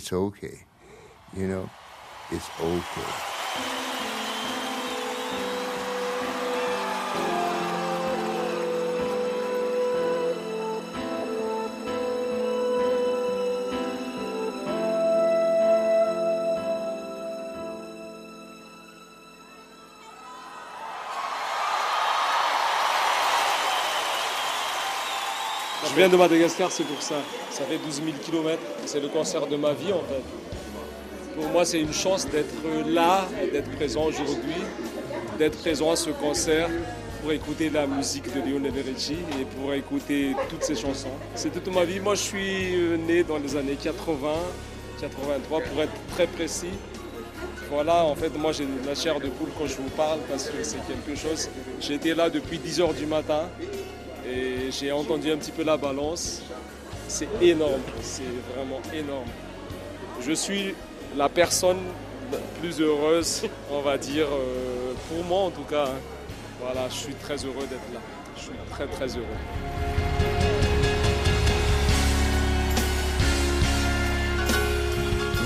it's okay. You know, it's okay. Viens de Madagascar, c'est pour ça. Ça fait 12 000 km. C'est le concert de ma vie en fait. Pour moi, c'est une chance d'être là, d'être présent aujourd'hui, d'être présent à ce concert pour écouter la musique de Lionel Ricci et pour écouter toutes ses chansons. C'est toute ma vie. Moi, je suis euh, né dans les années 80, 83 pour être très précis. Voilà, en fait, moi j'ai la chair de poule quand je vous parle parce que c'est quelque chose. J'étais là depuis 10 heures du matin j'ai entendu un petit peu la balance. C'est énorme, c'est vraiment énorme. Je suis la personne plus heureuse, on va dire, euh, pour moi en tout cas. hein. Voilà, je suis très heureux d'être là. Je suis très très heureux.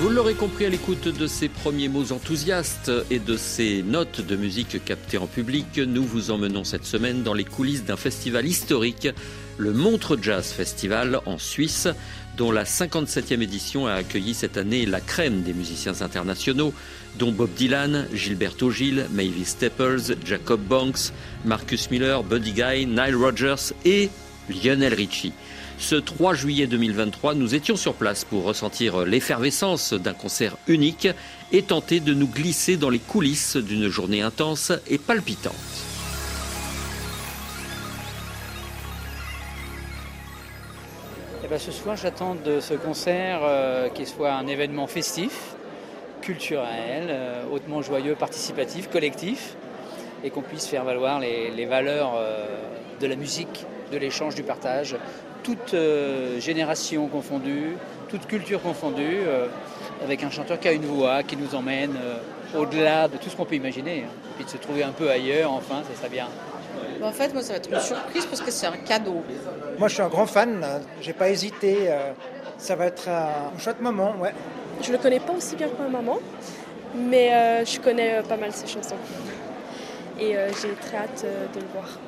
Vous l'aurez compris à l'écoute de ces premiers mots enthousiastes et de ces notes de musique captées en public, nous vous emmenons cette semaine dans les coulisses d'un festival historique, le Montreux Jazz Festival en Suisse, dont la 57e édition a accueilli cette année la crème des musiciens internationaux, dont Bob Dylan, Gilberto Gil, Mavis Staples, Jacob Banks, Marcus Miller, Buddy Guy, Nile Rodgers et Lionel Richie. Ce 3 juillet 2023, nous étions sur place pour ressentir l'effervescence d'un concert unique et tenter de nous glisser dans les coulisses d'une journée intense et palpitante. Eh ben, ce soir, j'attends de ce concert euh, qu'il soit un événement festif, culturel, euh, hautement joyeux, participatif, collectif, et qu'on puisse faire valoir les, valeurs euh, de la musique, de l'échange, du partage, toute euh, génération confondue, toute culture confondue, euh, avec un chanteur qui a une voix, qui nous emmène euh, au-delà de tout ce qu'on peut imaginer, hein. puis de se trouver un peu ailleurs, enfin, ça serait bien. En fait, moi, ça va être une surprise parce que c'est un cadeau. Moi, je suis un grand fan. là. J'ai pas hésité. Ça va être un chouette moment, ouais. Je le connais pas aussi bien que ma maman, mais euh, je connais pas mal ses chansons. Et euh, j'ai très hâte euh, de le voir.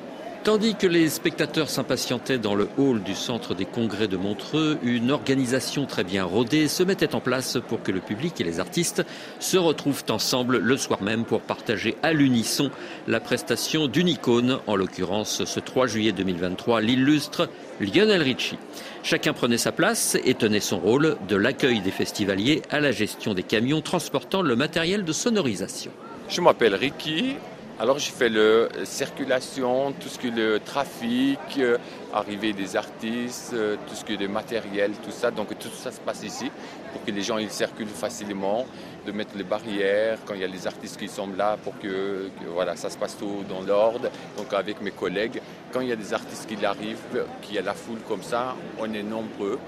Tandis que les spectateurs s'impatientaient dans le hall du centre des congrès de Montreux, une organisation très bien rodée se mettait en place pour que le public et les artistes se retrouvent ensemble le soir même pour partager à l'unisson la prestation d'une icône, en l'occurrence ce 3 juillet 2023, l'illustre Lionel Richie. Chacun prenait sa place et tenait son rôle de l'accueil des festivaliers à la gestion des camions transportant le matériel de sonorisation. Je m'appelle Ricky. Alors j'ai fait le circulation, tout ce qui est le trafic, euh, arrivée des artistes, euh, tout ce qui est le matériel, tout ça. Donc tout ça se passe ici pour que les gens ils circulent facilement, de mettre les barrières quand il y a les artistes qui sont là pour que, voilà ça se passe tout dans l'ordre. Donc avec mes collègues, quand il y a des artistes qui arrivent, qu'il y a la foule comme ça, on est nombreux.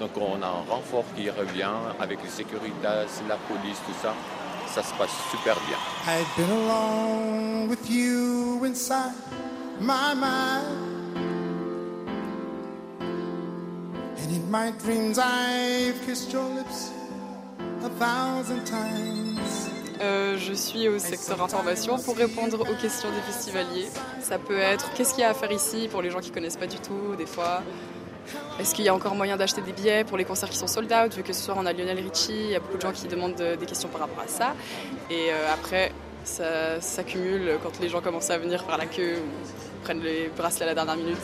Donc on a un renfort qui revient avec les sécurités, la police, tout ça. Ça se passe super bien. I've been alone with you inside my mind. And in my dreams, I've kissed your lips a thousand times. Euh, je suis au secteur information pour répondre aux questions des festivaliers. Ça peut être qu'est-ce qu'il y a à faire ici pour les gens qui connaissent pas du tout, des fois. Est-ce qu'il y a encore moyen d'acheter des billets pour les concerts qui sont sold out Vu que ce soir on a Lionel Richie, il y a beaucoup de gens qui demandent de- des questions par rapport à ça. Et euh, après, ça s'accumule quand les gens commencent à venir par la queue ou prennent les bracelets à la dernière minute.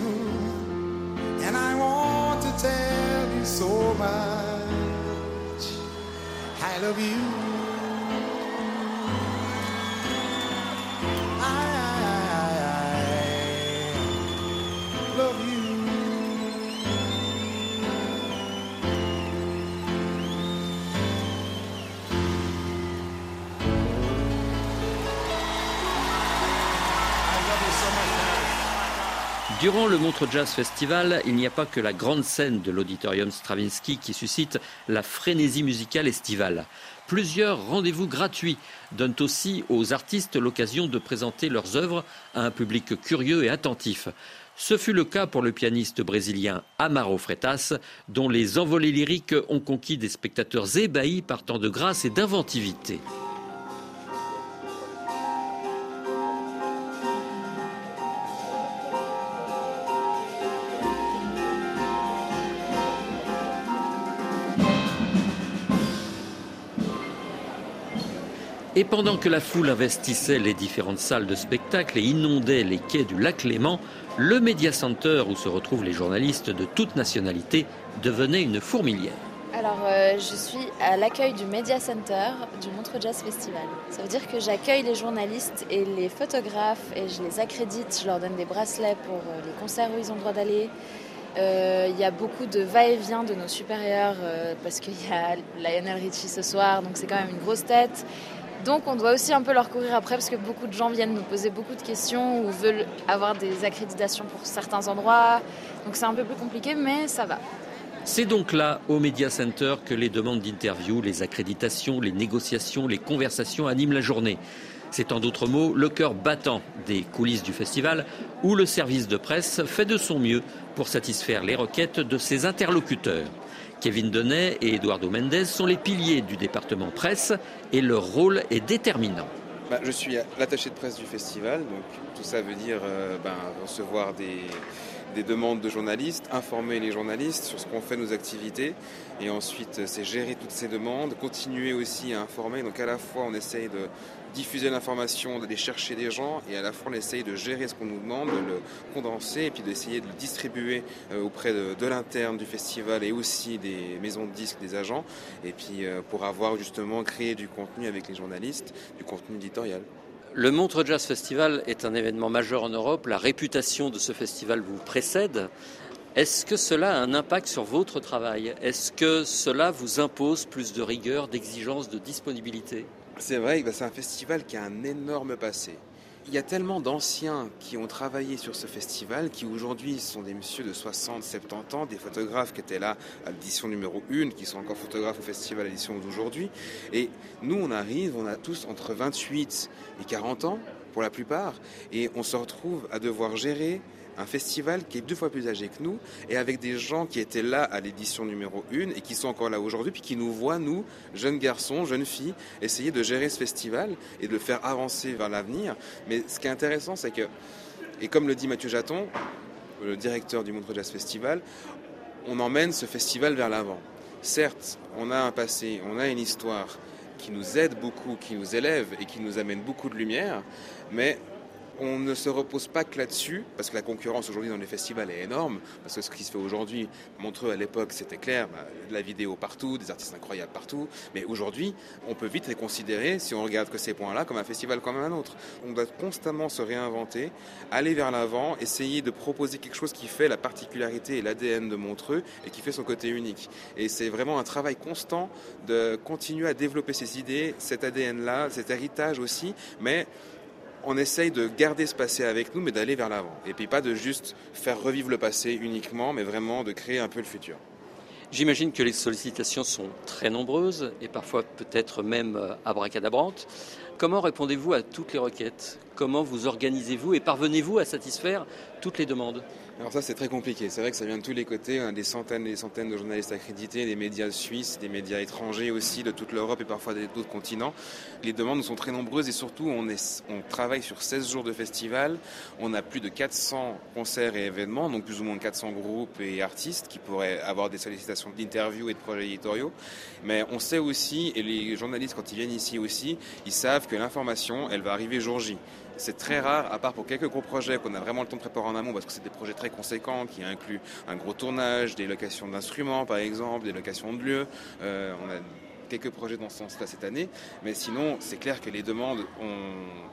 Euh, so much. I love you. Durant le Montreux Jazz Festival, il n'y a pas que la grande scène de l'auditorium Stravinsky qui suscite la frénésie musicale estivale. Plusieurs rendez-vous gratuits donnent aussi aux artistes l'occasion de présenter leurs œuvres à un public curieux et attentif. Ce fut le cas pour le pianiste brésilien Amaro Freitas, dont les envolées lyriques ont conquis des spectateurs ébahis par tant de grâce et d'inventivité. Et pendant que la foule investissait les différentes salles de spectacle et inondait les quais du lac Léman, le Media Center, où se retrouvent les journalistes de toute nationalité, devenait une fourmilière. Alors, euh, je suis à l'accueil du Media Center du Montreux Jazz Festival. Ça veut dire que j'accueille les journalistes et les photographes et je les accrédite, je leur donne des bracelets pour euh, les concerts où ils ont le droit d'aller. Euh, Il y a beaucoup de va-et-vient de nos supérieurs parce qu'il y a Lionel Richie ce soir, donc c'est quand même une grosse tête. Donc on doit aussi un peu leur courir après parce que beaucoup de gens viennent nous poser beaucoup de questions ou veulent avoir des accréditations pour certains endroits. Donc c'est un peu plus compliqué, mais ça va. C'est donc là, au Media Center, que les demandes d'interview, les accréditations, les négociations, les conversations animent la journée. C'est en d'autres mots le cœur battant des coulisses du festival où le service de presse fait de son mieux pour satisfaire les requêtes de ses interlocuteurs. Kevin Denet et Eduardo Mendes sont les piliers du département presse et leur rôle est déterminant. Bah, je suis l'attaché de presse du festival, donc tout ça veut dire euh, ben, recevoir des, des demandes de journalistes, informer les journalistes sur ce qu'on fait, nos activités, et ensuite euh, c'est gérer toutes ces demandes, continuer aussi à informer. Donc à la fois on essaye de diffuser l'information, d'aller chercher des gens, et à la fois on essaye de gérer ce qu'on nous demande, de le condenser, et puis d'essayer de le distribuer euh, auprès de, de l'interne du festival et aussi des maisons de disques, des agents, et puis euh, pour avoir justement créé du contenu avec les journalistes, du contenu éditorial. Le Montreux Jazz Festival est un événement majeur en Europe. La réputation de ce festival vous précède. Est-ce que cela a un impact sur votre travail? Est-ce que cela vous impose plus de rigueur, d'exigence, de disponibilité? C'est vrai, bah, c'est un festival qui a un énorme passé. Il y a tellement d'anciens qui ont travaillé sur ce festival, qui aujourd'hui sont des messieurs de 60, 70 ans, des photographes qui étaient là à l'édition numéro 1, qui sont encore photographes au festival à l'édition d'aujourd'hui. Et nous, on arrive, on a tous entre 28 et 40 ans, pour la plupart, et on se retrouve à devoir gérer un festival qui est deux fois plus âgé que nous et avec des gens qui étaient là à l'édition numéro 1 et qui sont encore là aujourd'hui puis qui nous voient, nous, jeunes garçons, jeunes filles, essayer de gérer ce festival et de le faire avancer vers l'avenir. Mais ce qui est intéressant, c'est que, et comme le dit Mathieu Jaton, le directeur du Montreux Jazz Festival, on emmène ce festival vers l'avant. Certes, on a un passé, on a une histoire qui nous aide beaucoup, qui nous élève et qui nous amène beaucoup de lumière, mais on ne se repose pas que là-dessus, parce que la concurrence aujourd'hui dans les festivals est énorme, parce que ce qui se fait aujourd'hui, Montreux à l'époque c'était clair, bah, de la vidéo partout, des artistes incroyables partout, mais aujourd'hui on peut vite les considérer, si on regarde que ces points-là, comme un festival comme un autre. On doit constamment se réinventer, aller vers l'avant, essayer de proposer quelque chose qui fait la particularité et l'ADN de Montreux et qui fait son côté unique. Et c'est vraiment un travail constant de continuer à développer ces idées, cet ADN-là, cet héritage aussi, mais on essaye de garder ce passé avec nous, mais d'aller vers l'avant. Et puis pas de juste faire revivre le passé uniquement, mais vraiment de créer un peu le futur. J'imagine que les sollicitations sont très nombreuses et parfois peut-être même euh, abracadabrantes. Comment répondez-vous à toutes les requêtes? Comment vous organisez-vous et parvenez-vous à satisfaire toutes les demandes? Alors ça c'est très compliqué, c'est vrai que ça vient de tous les côtés, on a des centaines et des centaines de journalistes accrédités, des médias suisses, des médias étrangers aussi de toute l'Europe et parfois d'autres continents. Les demandes sont très nombreuses et surtout on, on travaille sur 16 jours de festival, on a plus de 400 concerts et événements, donc plus ou moins 400 groupes et artistes qui pourraient avoir des sollicitations d'interviews et de projets éditoriaux. Mais on sait aussi, et les journalistes quand ils viennent ici aussi, ils savent que l'information elle va arriver jour J. C'est très rare, à part pour quelques gros projets qu'on a vraiment le temps de préparer en amont, parce que c'est des projets très conséquents qui incluent un gros tournage, des locations d'instruments par exemple, des locations de lieux. Euh, quelques projets dans ce sens-là cette année, mais sinon, c'est clair que les demandes,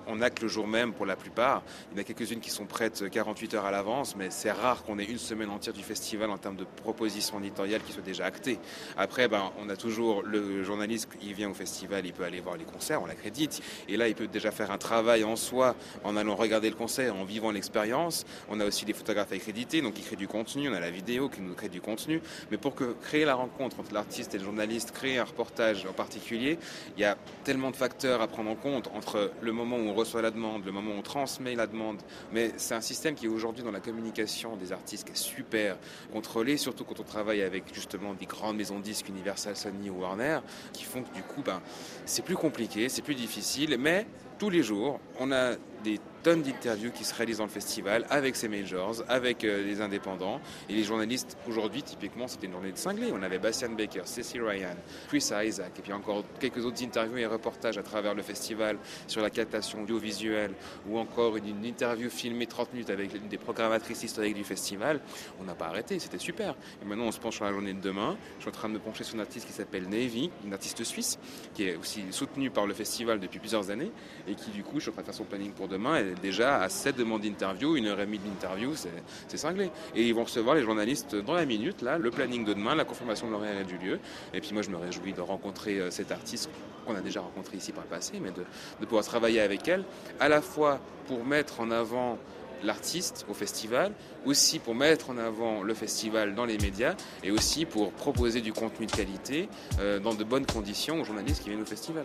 on, acte le jour même pour la plupart. Il y en a quelques-unes qui sont prêtes 48 heures à l'avance, mais c'est rare qu'on ait une semaine entière du festival en termes de propositions éditoriales qui soient déjà actées. Après, ben, on a toujours le journaliste, il vient au festival, il peut aller voir les concerts, on l'accrédite, et là, il peut déjà faire un travail en soi en allant regarder le concert, en vivant l'expérience. On a aussi des photographes accrédités, donc qui créent du contenu, on a la vidéo qui nous crée du contenu, mais pour que créer la rencontre entre l'artiste et le journaliste, créer un reportage en particulier, il y a tellement de facteurs à prendre en compte entre le moment où on reçoit la demande, le moment où on transmet la demande. Mais c'est un système qui est aujourd'hui dans la communication des artistes qui est super contrôlé, surtout quand on travaille avec justement des grandes maisons de disques, Universal, Sony ou Warner, qui font que du coup, ben, c'est plus compliqué, c'est plus difficile, mais tous les jours, on a des tonnes d'interviews qui se réalisent dans le festival avec ces majors, avec euh, les indépendants. Et les journalistes, aujourd'hui, typiquement, c'était une journée de cinglés. On avait Bastian Baker, Cecil Ryan, Chris Isaac, et puis encore quelques autres interviews et reportages à travers le festival sur la captation audiovisuelle, ou encore une, interview filmée 30 minutes avec une des programmatrices historiques du festival. On n'a pas arrêté, c'était super. Et maintenant, on se penche sur la journée de demain. Je suis en train de me pencher sur une artiste qui s'appelle Navy, une artiste suisse, qui est aussi soutenue par le festival depuis plusieurs années, et qui, du coup, je suis en train de faire son planning pour demain. Est déjà à 7 demandes d'interview, une heure et demie d'interview, c'est cinglé. Et ils vont recevoir les journalistes dans la minute, là, le planning de demain, la confirmation de l'horaire du lieu. Et puis moi, je me réjouis de rencontrer euh, cet artiste qu'on a déjà rencontré ici par le passé, mais de, de pouvoir travailler avec elle, à la fois pour mettre en avant l'artiste au festival, aussi pour mettre en avant le festival dans les médias et aussi pour proposer du contenu de qualité euh, dans de bonnes conditions aux journalistes qui viennent au festival.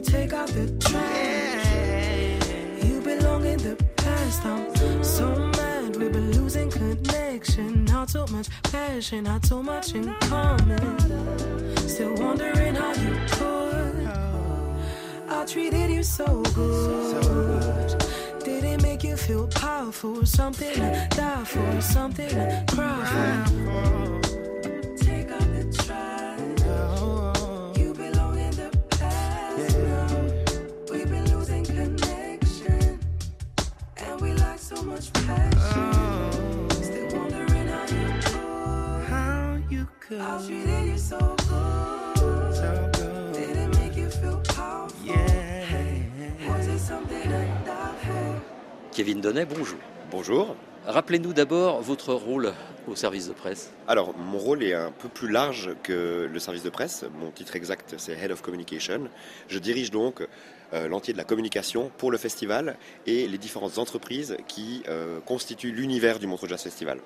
Take out the trash. You belong in the past. I'm so mad we've been losing connection. Not too much passion, not too much in common. Still wondering how you could. I treated you so good. Did it make you feel powerful? Something to die for, something to cry for. Kevin Donnet, bonjour. Bonjour. Rappelez-nous d'abord votre rôle au service de presse. Alors, mon rôle est un peu plus large que le service de presse. Mon titre exact, c'est Head of Communication. Je dirige donc l'entier de la communication pour le festival et les différentes entreprises qui euh, constituent l'univers du Montreux Jazz Festival.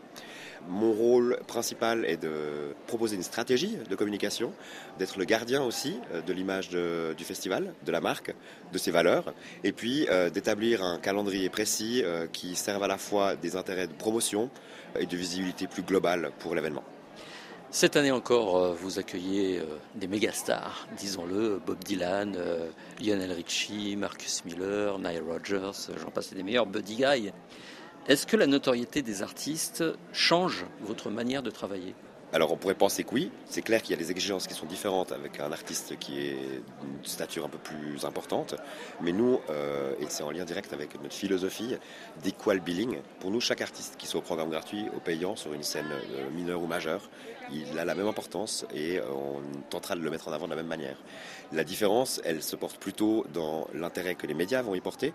Mon rôle principal est de proposer une stratégie de communication, d'être le gardien aussi euh, de l'image du festival, de la marque, de ses valeurs, et puis euh, d'établir un calendrier précis euh, qui serve à la fois des intérêts de promotion et de visibilité plus globale pour l'événement. Cette année encore, euh, vous accueillez euh, des méga stars, disons-le, Bob Dylan, euh, Lionel Richie, Marcus Miller, Nile Rodgers, euh, j'en passe des meilleurs, Buddy Guy. Est-ce que la notoriété des artistes change votre manière de travailler? Alors on pourrait penser que oui, c'est clair qu'il y a des exigences qui sont différentes avec un artiste qui est d'une stature un peu plus importante, mais nous, et c'est en lien direct avec notre philosophie d'equal billing, pour nous chaque artiste qui soit au programme gratuit, au payant, sur une scène mineure ou majeure, il a la même importance et euh, on tentera de le mettre en avant de la même manière. La différence, elle se porte plutôt dans l'intérêt que les médias vont y porter.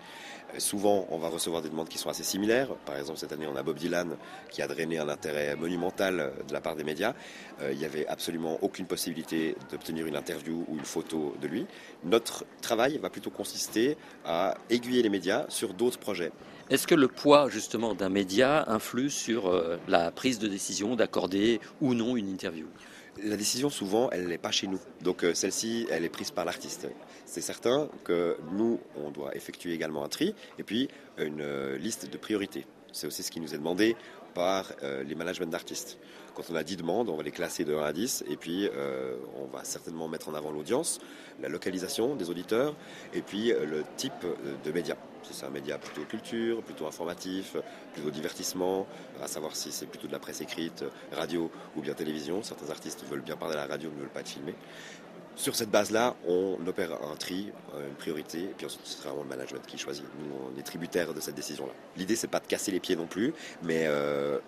Euh, Souvent, on va recevoir des demandes qui sont assez similaires. Par exemple, cette année, on a Bob Dylan qui a drainé un intérêt monumental de la part des médias. Euh, il n'y avait absolument aucune possibilité d'obtenir une interview ou une photo de lui. Notre travail va plutôt consister à aiguiller les médias sur d'autres projets. Est-ce que le poids justement d'un média influe sur euh, la prise de décision d'accorder ou non une interview? La décision, souvent, elle n'est pas chez nous. Donc euh, celle-ci, elle est prise par l'artiste. C'est certain que nous, on doit effectuer également un tri et puis une euh, liste de priorités. C'est aussi ce qui nous est demandé par les managements d'artistes. Quand on a 10 demandes, on va les classer de 1 à 10 et puis on va certainement mettre en avant l'audience, la localisation des auditeurs et puis le type de média. C'est un média plutôt culture, plutôt informatif, plutôt divertissement, à savoir si c'est plutôt de la presse écrite, radio ou bien télévision. Certains artistes veulent bien parler à la radio mais ne veulent pas être filmés. Sur cette base-là, on opère un tri, une priorité, et puis ensuite ce sera vraiment le management qui choisit. Nous, on est tributaire de cette décision-là. L'idée, c'est pas de casser les pieds non plus, mais euh,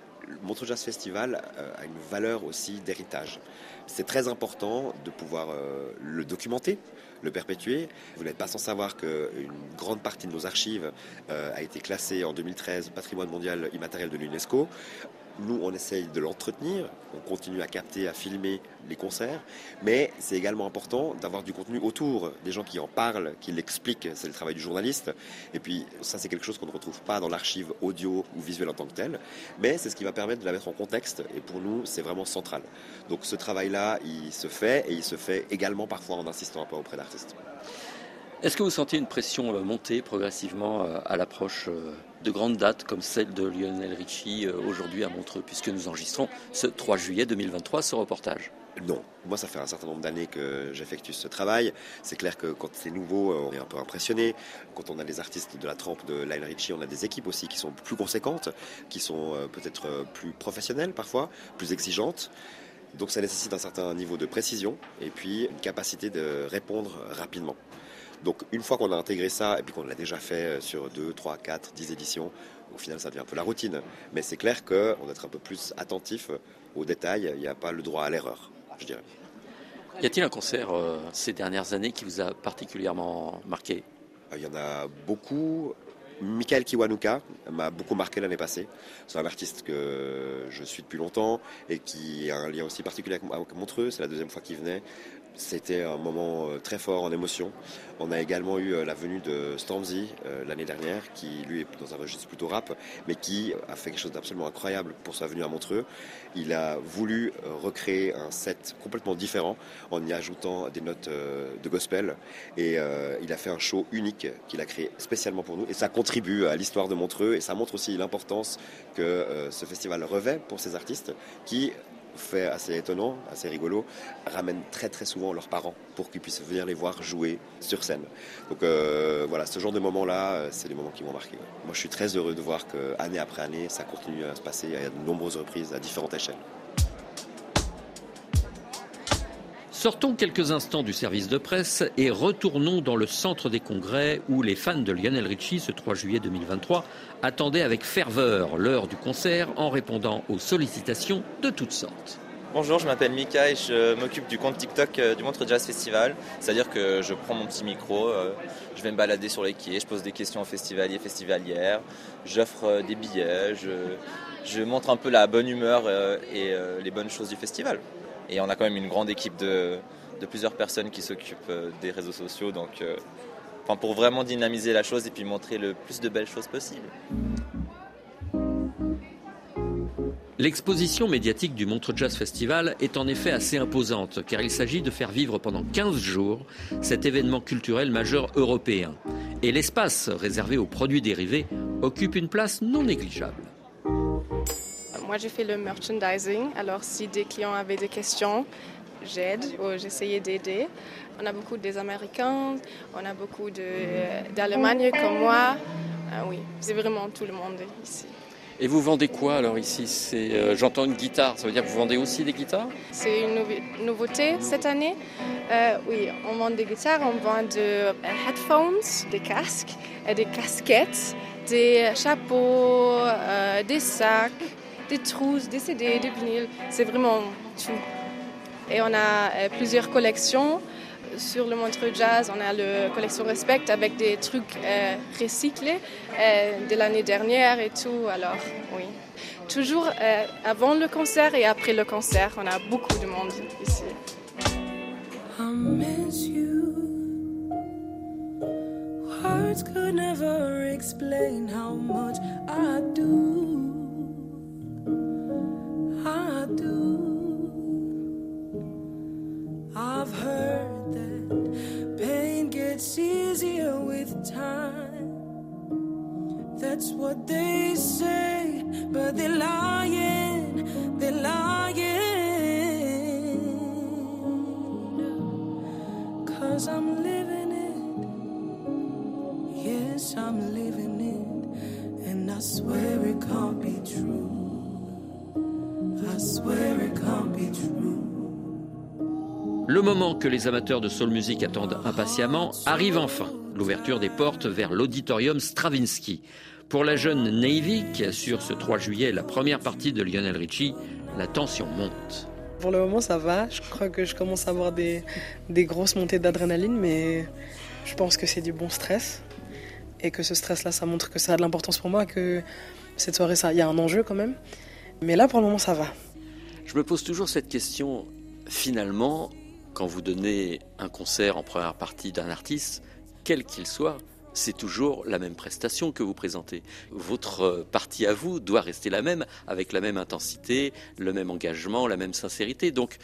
Montreux Jazz Festival euh, a une valeur aussi d'héritage. C'est très important de pouvoir euh, le documenter, le perpétuer. Vous n'êtes pas sans savoir qu'une grande partie de nos archives euh, a été classée en 2013 patrimoine mondial immatériel de l'UNESCO. Nous, on essaye de l'entretenir, on continue à capter, à filmer les concerts, mais c'est également important d'avoir du contenu autour, des gens qui en parlent, qui l'expliquent, c'est le travail du journaliste. Et puis ça, c'est quelque chose qu'on ne retrouve pas dans l'archive audio ou visuelle en tant que telle, mais c'est ce qui va permettre de la mettre en contexte, et pour nous, c'est vraiment central. Donc ce travail-là, il se fait, et il se fait également parfois en insistant un peu auprès d'artistes. Est-ce que vous sentiez une pression euh, monter progressivement euh, à l'approche euh, de grandes dates comme celle de Lionel Richie aujourd'hui à Montreux, puisque nous enregistrons ce 3 juillet 2023 ce reportage? Non. Moi, ça fait un certain nombre d'années que j'effectue ce travail. C'est clair que quand c'est nouveau, on est un peu impressionné. Quand on a des artistes de la trempe de Lionel Richie, on a des équipes aussi qui sont plus conséquentes, qui sont peut-être plus professionnelles parfois, plus exigeantes. Donc ça nécessite un certain niveau de précision et puis une capacité de répondre rapidement. Donc une fois qu'on a intégré ça et puis qu'on l'a déjà fait sur 2, 3, 4, 10 éditions, au final ça devient un peu la routine. Mais c'est clair qu'on doit être un peu plus attentif aux détails, il n'y a pas le droit à l'erreur, je dirais. Y a-t-il un concert euh, ces dernières années qui vous a particulièrement marqué? Il y en a beaucoup. Michael Kiwanuka m'a beaucoup marqué l'année passée. C'est un artiste que je suis depuis longtemps et qui a un lien aussi particulier avec Montreux. C'est la deuxième fois qu'il venait. C'était un moment euh, très fort en émotion. On a également eu euh, la venue de Stormzy euh, l'année dernière, qui lui est dans un registre plutôt rap, mais qui a fait quelque chose d'absolument incroyable pour sa venue à Montreux. Il a voulu recréer un set complètement différent en y ajoutant des notes de gospel. Et il a fait un show unique qu'il a créé spécialement pour nous. Et ça contribue à l'histoire de Montreux et ça montre aussi l'importance que ce festival revêt pour ces artistes qui fait assez étonnant, assez rigolo, ramènent très très souvent leurs parents pour qu'ils puissent venir les voir jouer sur scène. Donc euh, voilà, ce genre de moments-là, euh, c'est des moments qui m'ont marqué. Moi, je suis très heureux de voir que année après année, ça continue à se passer à de nombreuses reprises, à différentes échelles. Sortons quelques instants du service de presse et retournons dans le centre des congrès où les fans de Lionel Richie ce 3 juillet 2023 attendaient avec ferveur l'heure du concert en répondant aux sollicitations de toutes sortes. Bonjour, je m'appelle Mika et je m'occupe du compte TikTok euh, du Montre Jazz Festival. C'est-à-dire que je prends mon petit micro, euh, je vais me balader sur les quais, je pose des questions aux festivaliers, festivalières, j'offre euh, des billets, je, montre un peu la bonne humeur et les bonnes choses du festival. Et on a quand même une grande équipe de, plusieurs personnes qui s'occupent euh, des réseaux sociaux. Donc, euh, pour vraiment dynamiser la chose et puis montrer le plus de belles choses possibles. L'exposition médiatique du Montreux Jazz Festival est en effet assez imposante car il s'agit de faire vivre pendant 15 jours cet événement culturel majeur européen. Et l'espace réservé aux produits dérivés occupe une place non négligeable. Moi, j'ai fait le merchandising. Alors, si des clients avaient des questions, j'aide ou j'essayais d'aider. On a beaucoup des Américains, on a beaucoup d'Allemagne comme moi. Ah oui, c'est vraiment tout le monde ici. Et vous vendez quoi alors ici? Euh, J'entends une guitare, ça veut dire que vous vendez aussi des guitares? C'est une nouveauté cette année. Euh, oui, on vend des guitares, on vend des euh, headphones, des casques, des casquettes, des chapeaux, des sacs des trousses, des CD, des vinyles, c'est vraiment tout. Et on a euh, plusieurs collections. Sur le Montreux Jazz, on a la collection Respect avec des trucs euh, recyclés euh, de l'année dernière et tout. Alors, oui. Toujours avant le concert et après le concert, on a beaucoup de monde ici. I miss you. Words could never explain how much I do. I do. I've heard that pain gets easier with time. That's what they say, but they're lying, they're lying. Cause I'm living it, yes, I'm living it, and I swear it can't be true. Le moment que les amateurs de soul music attendent impatiemment arrive enfin, l'ouverture des portes vers l'auditorium Stravinsky. Pour la jeune Navy qui assure ce 3 juillet la première partie de Lionel Richie, la tension monte. Pour le moment, ça va. Je crois que je commence à avoir des, des grosses montées d'adrénaline, mais je pense que c'est du bon stress. Et que ce stress-là, ça montre que ça a de l'importance pour moi, que cette soirée, il y a un enjeu quand même. Mais là, pour le moment, ça va. Je me pose toujours cette question, finalement, quand vous donnez un concert en première partie d'un artiste, quel qu'il soit, c'est toujours la même prestation que vous présentez. Votre euh, partie à vous doit rester la même, avec la même intensité, le même engagement, la même sincérité. Donc,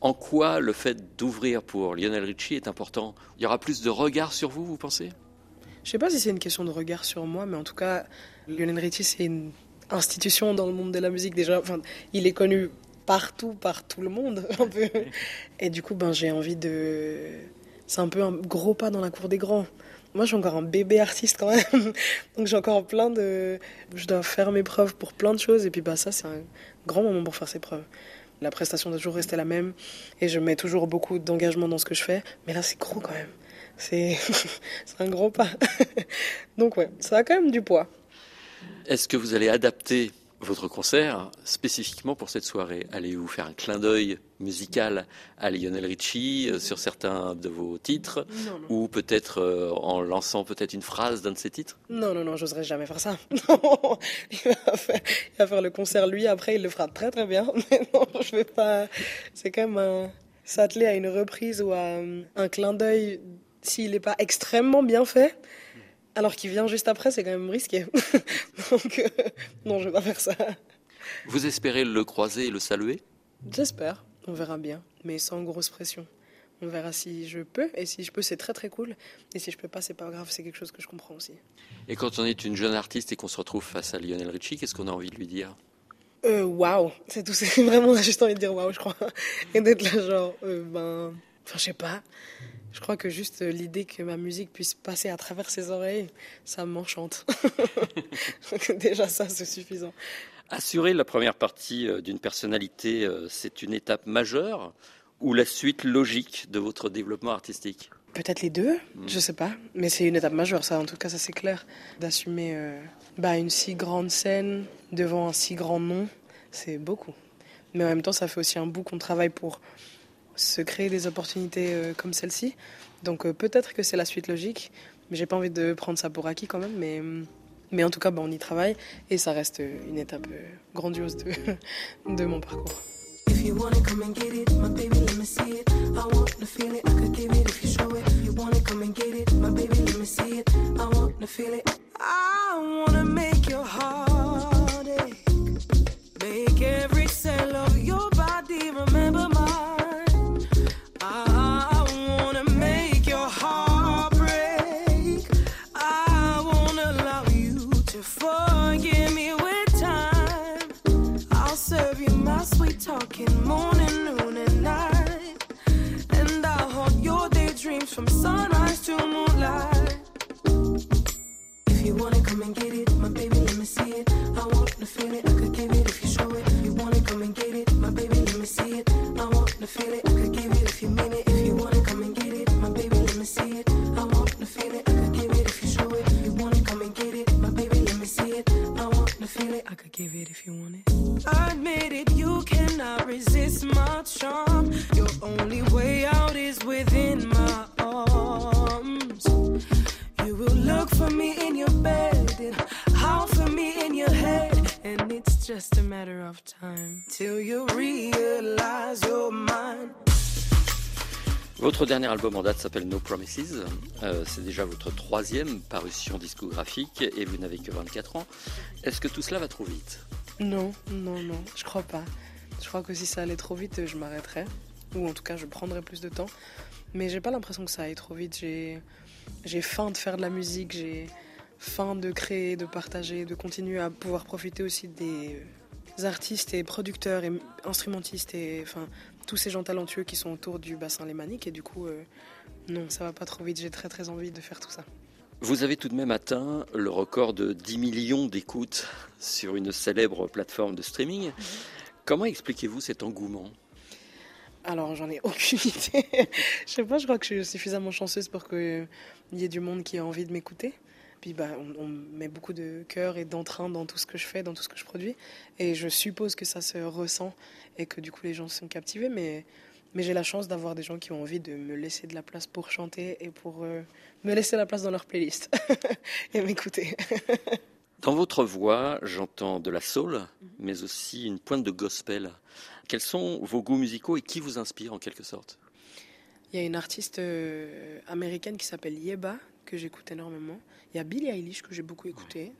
en quoi le fait d'ouvrir pour Lionel Richie est important? Il y aura plus de regard sur vous, vous pensez? Je sais pas si c'est une question de regard sur moi, mais en tout cas, Lionel Richie, c'est une institution dans le monde de la musique déjà. Enfin, il est connu partout, par tout le monde, un peu. Et du coup, ben, j'ai envie de. C'est un peu un gros pas dans la cour des grands. Moi, suis encore un bébé artiste quand même. Donc, j'ai encore plein de. Je dois faire mes preuves pour plein de choses. Et puis, bah, ça, c'est un grand moment pour faire ses preuves. La prestation doit toujours rester la même. Et je mets toujours beaucoup d'engagement dans ce que je fais. Mais là, c'est gros quand même. C'est c'est un gros pas. Donc, ouais, ça a quand même du poids. Est-ce que vous allez adapter votre concert spécifiquement pour cette soirée Allez-vous faire un clin d'œil musical à Lionel Richie euh, sur certains de vos titres Non, non. Ou peut-être euh, en lançant peut-être une phrase d'un de ses titres? Non, non, non, j'oserais jamais faire ça. Non, il va, faire, il va faire le concert lui, après il le fera très très bien. Mais non, je vais pas. C'est quand même un- s'atteler à une reprise ou à euh, un clin d'œil s'il n'est pas extrêmement bien fait. Alors qu'il vient juste après, c'est quand même risqué. Donc, euh, non, je vais pas faire ça. Vous espérez le croiser et le saluer? J'espère, on verra bien, mais sans grosse pression. On verra si je peux, et si je peux, c'est très très cool. Et si je peux pas, c'est pas grave, c'est quelque chose que je comprends aussi. Et quand on est une jeune artiste et qu'on se retrouve face à Lionel Richie, qu'est-ce qu'on a envie de lui dire? Euh, waouh, c'est tout. C'est vraiment, on a juste envie de dire waouh, je crois. Et d'être là, genre, euh, ben, enfin, je sais pas. Je crois que juste l'idée que ma musique puisse passer à travers ses oreilles, ça m'enchante. Déjà, ça, c'est suffisant. Assurer la première partie euh, d'une personnalité, euh, c'est une étape majeure ou la suite logique de votre développement artistique? Peut-être les deux, je sais pas. Mais c'est une étape majeure, ça, en tout cas, ça c'est clair. D'assumer euh, bah, une si grande scène devant un si grand nom, c'est beaucoup. Mais en même temps, ça fait aussi un bout qu'on travaille pour se créer des opportunités euh, comme celle-ci. Donc euh, peut-être que c'est la suite logique, mais j'ai pas envie de prendre ça pour acquis quand même. Mais, mais en tout cas, bah, on y travaille et ça reste une étape euh, grandiose de, de mon parcours. Dernier album en date s'appelle No Promises. Euh, c'est déjà votre troisième parution discographique et vous n'avez que 24 ans. Est-ce que tout cela va trop vite? Non, non, non, je crois pas. Je crois que si ça allait trop vite, je m'arrêterais. Ou en tout cas, je prendrais plus de temps. Mais j'ai pas l'impression que ça aille trop vite. J'ai, j'ai faim de faire de la musique, j'ai faim de créer, de partager, de continuer à pouvoir profiter aussi des artistes et producteurs et instrumentistes et enfin tous ces gens talentueux qui sont autour du bassin lémanique. Et du coup, euh, non, ça va pas trop vite. J'ai très très envie de faire tout ça. Vous avez tout de même atteint le record de 10 millions d'écoutes sur une célèbre plateforme de streaming. Comment expliquez-vous cet engouement? Alors, j'en ai aucune idée. je sais pas, je crois que je suis suffisamment chanceuse pour qu'il y ait du monde qui a envie de m'écouter. Puis bah, on, on met beaucoup de cœur et d'entrain dans tout ce que je fais, dans tout ce que je produis. Et je suppose que ça se ressent et que du coup les gens sont captivés. Mais, mais j'ai la chance d'avoir des gens qui ont envie de me laisser de la place pour chanter et pour euh, me laisser la place dans leur playlist et m'écouter. Dans votre voix, j'entends de la soul, mais aussi une pointe de gospel. Quels sont vos goûts musicaux et qui vous inspire en quelque sorte? Il y a une artiste euh, américaine qui s'appelle Yeba, que j'écoute énormément. Il y a Billie Eilish, que j'ai beaucoup écouté,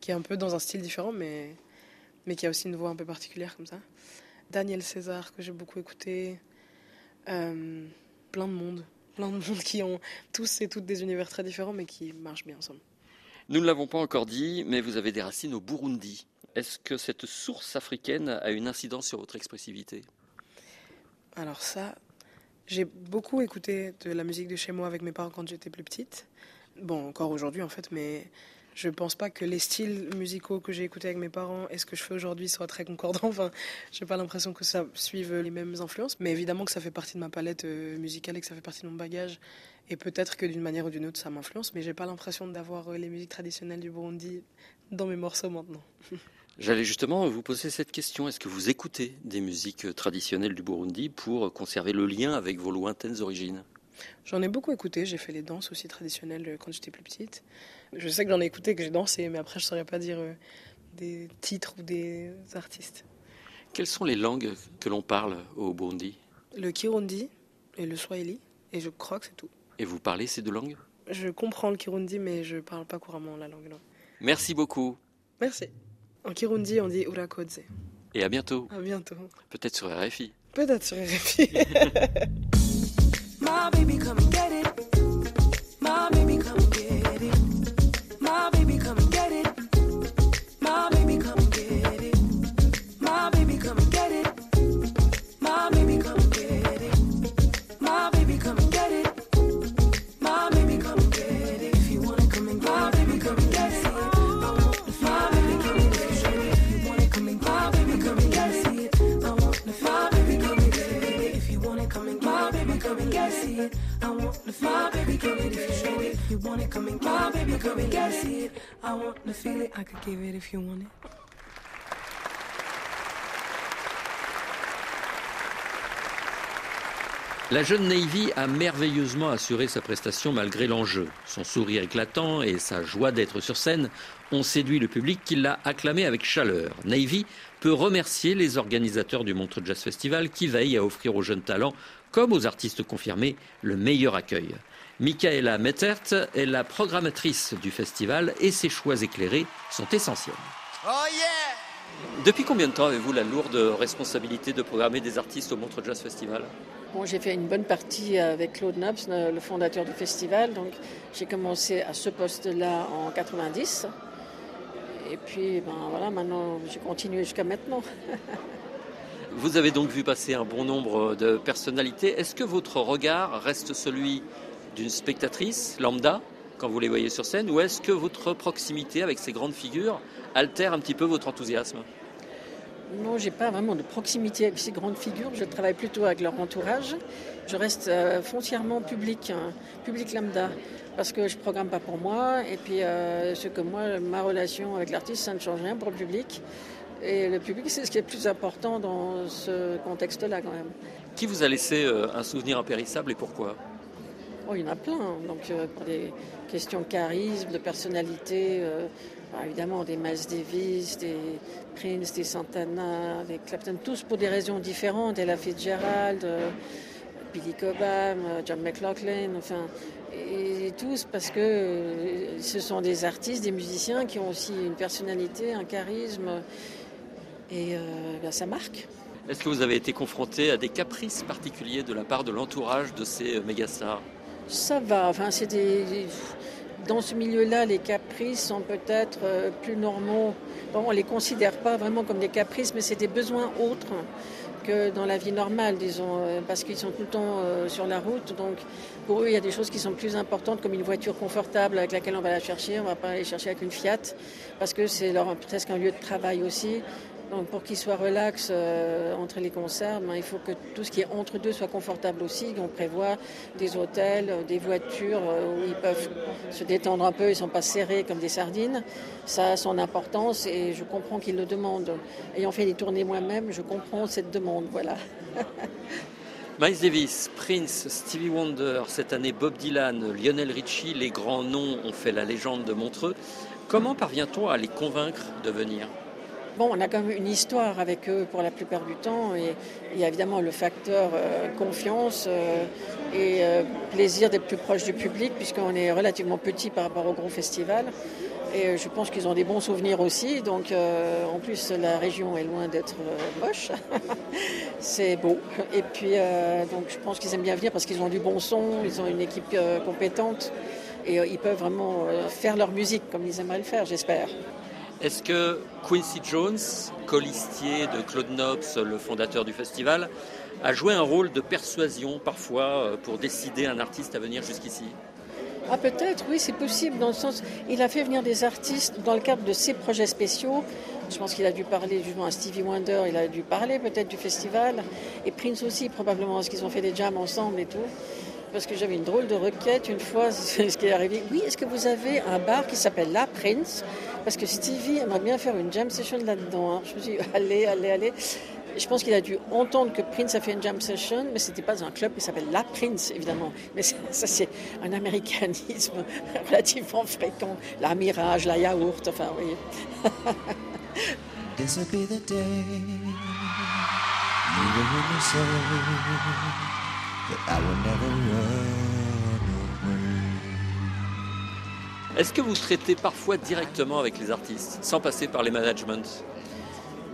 qui est un peu dans un style différent, mais, mais qui a aussi une voix un peu particulière comme ça. Daniel César, que j'ai beaucoup écouté. Euh, plein de monde. Plein de monde qui ont tous et toutes des univers très différents, mais qui marchent bien ensemble. Nous ne l'avons pas encore dit, mais vous avez des racines au Burundi. Est-ce que cette source africaine a une incidence sur votre expressivité? Alors ça, j'ai beaucoup écouté de la musique de chez moi avec mes parents quand j'étais plus petite. Bon, encore aujourd'hui en fait, mais je pense pas que les styles musicaux que j'ai écoutés avec mes parents et ce que je fais aujourd'hui soient très concordants. Enfin, j'ai pas l'impression que ça suive les mêmes influences, mais évidemment que ça fait partie de ma palette euh, musicale et que ça fait partie de mon bagage. Et peut-être que d'une manière ou d'une autre, ça m'influence, mais j'ai pas l'impression d'avoir euh, les musiques traditionnelles du Burundi dans mes morceaux maintenant. J'allais justement vous poser cette question. Est-ce que vous écoutez des musiques traditionnelles du Burundi pour conserver le lien avec vos lointaines origines? J'en ai beaucoup écouté, j'ai fait les danses aussi traditionnelles quand j'étais plus petite. Je sais que j'en ai écouté, que j'ai dansé, mais après je saurais pas dire euh, des titres ou des artistes. Quelles sont les langues que l'on parle au Burundi? Le Kirundi et le Swahili, et je crois que c'est tout. Et vous parlez ces deux langues? Je comprends le Kirundi, mais je parle pas couramment la langue. Non. Merci beaucoup Merci. En Kirundi, on dit Urakodze. et à bientôt. À bientôt. Peut-être sur RFI. Peut-être sur RFI. my baby, come and get it. If you wanna come and my baby, come and get it. I want to feel it. I could give it if you want it. La jeune Navy a merveilleusement assuré sa prestation malgré l'enjeu. Son sourire éclatant et sa joie d'être sur scène ont séduit le public qui l'a acclamé avec chaleur. Navy peut remercier les organisateurs du Montreux Jazz Festival qui veillent à offrir aux jeunes talents, comme aux artistes confirmés, le meilleur accueil. Michaela Mettert est la programmatrice du festival et ses choix éclairés sont essentiels. Oh yeah! Depuis combien de temps avez-vous la lourde responsabilité de programmer des artistes au Montreux Jazz Festival? Bon, j'ai fait une bonne partie avec Claude Nobs, le le fondateur du festival. Donc, j'ai commencé à ce poste-là en 90. Et puis, ben voilà, maintenant, j'ai continué jusqu'à maintenant. Vous avez donc vu passer un bon nombre de personnalités. Est-ce que votre regard reste celui d'une spectatrice lambda quand vous les voyez sur scène ou est-ce que votre proximité avec ces grandes figures altère un petit peu votre enthousiasme? Non, j'ai pas vraiment de proximité avec ces grandes figures. Je travaille plutôt avec leur entourage. Je reste euh, foncièrement public, hein, public lambda, parce que je programme pas pour moi. Et puis, euh, ce que moi, ma relation avec l'artiste, ça ne change rien pour le public. Et le public, c'est ce qui est le plus important dans ce contexte-là, quand même. Qui vous a laissé euh, un souvenir impérissable et pourquoi? Oh, il y en a plein. Donc, euh, pour des questions de charisme, de personnalité, euh, bah, évidemment, des Miles Davis, des Prince, des Santana, des Clapton, tous pour des raisons différentes. Ella Fitzgerald, euh, Billy Cobham, John McLaughlin, enfin, et, tous parce que ce sont des artistes, des musiciens qui ont aussi une personnalité, un charisme, et euh, ça marque. Est-ce que vous avez été confronté à des caprices particuliers de la part de l'entourage de ces euh, mégastars? Ça va. Enfin, c'est des... Dans ce milieu-là, les caprices sont peut-être euh, plus normaux. Bon, on ne les considère pas vraiment comme des caprices, mais c'est des besoins autres que dans la vie normale, disons, parce qu'ils sont tout le temps sur la route. Donc, pour eux, il y a des choses qui sont plus importantes, comme une voiture confortable avec laquelle on va la chercher. On ne va pas aller chercher avec une Fiat, parce que c'est leur presque un lieu de travail aussi. Donc pour qu'ils soient relax euh, entre les concerts, ben, il faut que tout ce qui est entre deux soit confortable aussi. On prévoit des hôtels, euh, des voitures euh, où ils peuvent se détendre un peu, ils ne sont pas serrés comme des sardines. Ça a son importance et je comprends qu'ils le demandent. Ayant fait des tournées moi-même, je comprends cette demande. Voilà. Miles Davis, Prince, Stevie Wonder, cette année Bob Dylan, Lionel Richie, les grands noms ont fait la légende de Montreux. Comment parvient-on à les convaincre de venir? Bon, on a quand même une histoire avec eux pour la plupart du temps et il y a évidemment le facteur euh, confiance euh, et euh, plaisir d'être plus proche du public puisqu'on est relativement petit par rapport au gros festival. Et je pense qu'ils ont des bons souvenirs aussi. Donc, en plus, la région est loin d'être moche. C'est beau. Et puis, donc, je pense qu'ils aiment bien venir parce qu'ils ont du bon son, ils ont une équipe compétente et ils peuvent vraiment faire leur musique comme ils aimeraient le faire, j'espère. Est-ce que Quincy Jones, colistier de Claude Nobs, le fondateur du festival, a joué un rôle de persuasion parfois pour décider un artiste à venir jusqu'ici? Ah peut-être, oui, c'est possible, dans le sens, il a fait venir des artistes dans le cadre de ses projets spéciaux. Je pense qu'il a dû parler justement à Stevie Wonder, il a dû parler peut-être du festival, et Prince aussi probablement, parce qu'ils ont fait des jams ensemble et tout. Parce que j'avais une drôle de requête une fois, ce qui est arrivé. Oui, est-ce que vous avez un bar qui s'appelle La Prince? Parce que Stevie aimerait bien faire une jam session là-dedans. hein. Je me suis dit, allez, allez, allez. Je pense qu'il a dû entendre que Prince a fait une jam session, mais ce n'était pas un club qui s'appelle La Prince, évidemment. Mais ça, c'est un américanisme relativement fréquent. La Mirage, la Yaourt, enfin, oui. Est-ce que vous traitez parfois directement avec les artistes, sans passer par les managements?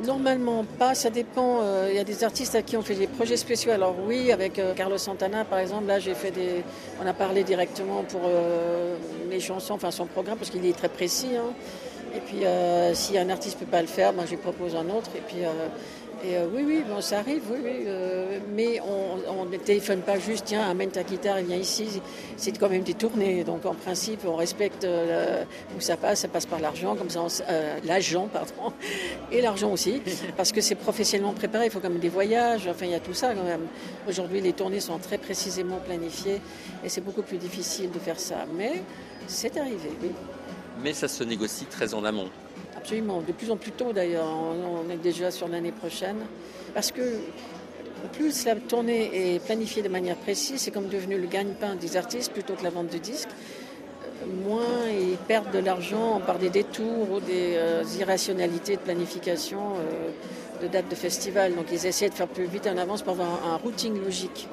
Normalement pas, ça dépend. Euh, Il y a des artistes à qui on fait des projets spéciaux. Alors oui, avec euh, Carlos Santana par exemple, là j'ai fait des. On a parlé directement pour euh, les chansons, enfin son programme, parce qu'il est très précis. hein. Et puis euh, si un artiste ne peut pas le faire, ben, je lui propose un autre. Et puis. Euh, oui, oui, bon, ça arrive, oui, euh, mais on ne téléphone pas juste, tiens, amène ta guitare et viens ici. C'est quand même des tournées. Donc en principe, on respecte euh, où ça passe. Ça passe par l'argent, comme ça, l'agent, pardon, et l'argent aussi. Parce que c'est professionnellement préparé. Il faut quand même des voyages. Enfin, il y a tout ça quand même. Aujourd'hui, les tournées sont très précisément planifiées et c'est beaucoup plus difficile de faire ça. Mais c'est arrivé, oui. Mais ça se négocie très en amont. Absolument, de plus en plus tôt d'ailleurs. On, est déjà sur l'année prochaine. Parce que plus la tournée est planifiée de manière précise, c'est comme devenu le gagne-pain des artistes plutôt que la vente de disques. Moins ils perdent de l'argent par des détours ou des euh, irrationalités de planification euh, de dates de festival. Donc ils essaient de faire plus vite en avance pour avoir un, un routing logique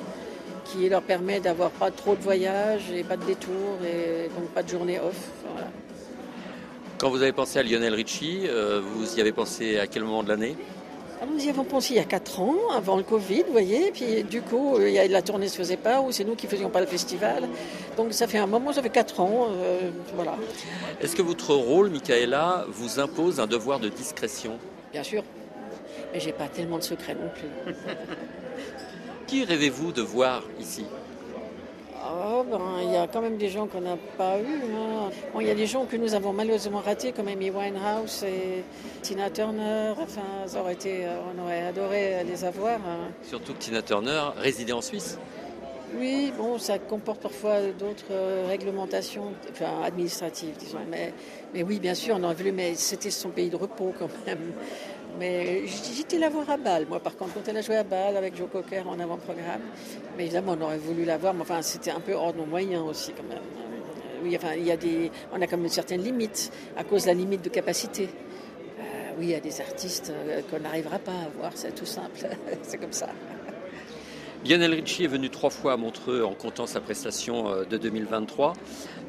qui leur permet d'avoir pas trop de voyages et pas de détours et donc pas de journée off. Voilà. Quand vous avez pensé à Lionel Richie, euh, vous y avez pensé à quel moment de l'année? Ah, Nous y avons pensé il y a 4 ans, avant le Covid, vous voyez. Puis du coup, euh, la tournée ne se faisait pas, ou c'est nous qui ne faisions pas le festival. Donc ça fait un moment, ça fait 4 ans. euh, voilà. Est-ce que votre rôle, Michaela, vous impose un devoir de discrétion? Bien sûr. Mais j'ai pas tellement de secrets non plus. Qui rêvez-vous de voir ici? Ah, ben, il y a quand même des gens qu'on n'a pas eus. hein. Bon, il y a des gens que nous avons malheureusement ratés, comme Amy Winehouse et Tina Turner. Enfin, ça aurait été, euh, on aurait adoré les avoir. hein. Surtout que Tina Turner résidait en Suisse. Oui, bon, ça comporte parfois d'autres euh, réglementations, enfin administratives, disons. Mais, mais oui, bien sûr, on aurait voulu, mais c'était son pays de repos quand même. Mais j'étais la voir à Bâle, moi, par contre, quand elle a joué à Bâle avec Joe Cocker en avant-programme. Évidemment, on aurait voulu la voir, mais enfin, c'était un peu hors de nos moyens aussi, quand même. Euh, Oui, enfin, il y a des, on a quand même une certaine limite, à cause de la limite de capacité. Euh, oui, il y a des artistes euh, qu'on n'arrivera pas à voir, c'est tout simple, c'est comme ça. Lionel Richie est venu trois fois à Montreux en comptant sa prestation de 2023.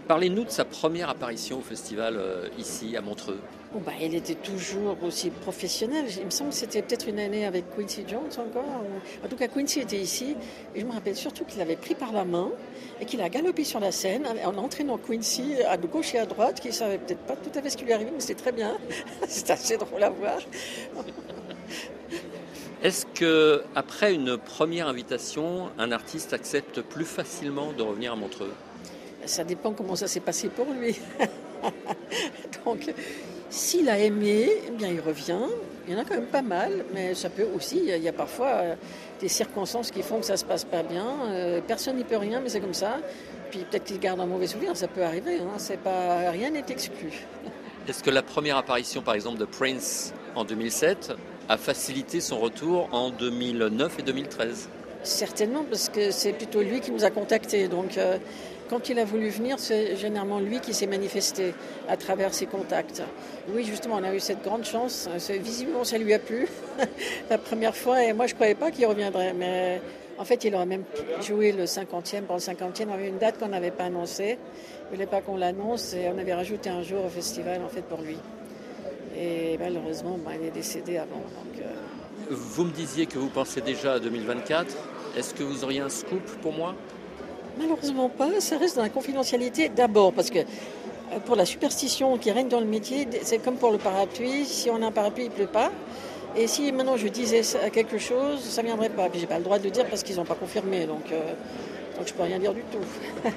Parlez-nous de sa première apparition au festival ici à Montreux. Bon, bah, elle était toujours aussi professionnelle. Il me semble que c'était peut-être une année avec Quincy Jones encore. En tout cas, Quincy était ici. Et je me rappelle surtout qu'il avait pris par la main et qu'il a galopé sur la scène en entraînant Quincy à gauche et à droite, qui ne savait peut-être pas tout à fait ce qui lui arrivait, mais c'était très bien. C'était assez drôle à voir. Est-ce que après une première invitation, un artiste accepte plus facilement de revenir à Montreux? Ça dépend comment ça s'est passé pour lui. Donc, s'il a aimé, eh bien, il revient. Il y en a quand même pas mal, mais ça peut aussi, il y a, parfois euh, des circonstances qui font que ça se passe pas bien. Euh, personne n'y peut rien, mais c'est comme ça. Puis peut-être qu'ils gardent un mauvais souvenir, ça peut arriver. Hein, c'est pas, rien n'est exclu. Est-ce que la première apparition, par exemple, de Prince en 2007 a facilité son retour en 2009 et 2013 Certainement, parce que c'est plutôt lui qui nous a contactés. Donc, euh, quand il a voulu venir, c'est généralement lui qui s'est manifesté à travers ses contacts. Oui, justement, on a eu cette grande chance. Visiblement, ça lui a plu la première fois. Et moi, je ne croyais pas qu'il reviendrait. Mais en fait, il aurait même joué le 50e. Pour le 50e, on avait une date qu'on n'avait pas annoncée. Il ne voulait pas qu'on l'annonce. Et on avait rajouté un jour au festival, en fait, pour lui. Et malheureusement, ben, il est décédé avant. Euh, Vous me disiez que vous pensez déjà à 2024. Est-ce que vous auriez un scoop pour moi? Malheureusement pas, ça reste dans la confidentialité d'abord parce que euh, pour la superstition qui règne dans le métier, c'est comme pour le parapluie, si on a un parapluie, il ne pleut pas. Et si maintenant je disais quelque chose, ça ne viendrait pas. Puis j'ai pas le droit de le dire parce qu'ils n'ont pas confirmé, donc, euh, donc je peux rien dire du tout.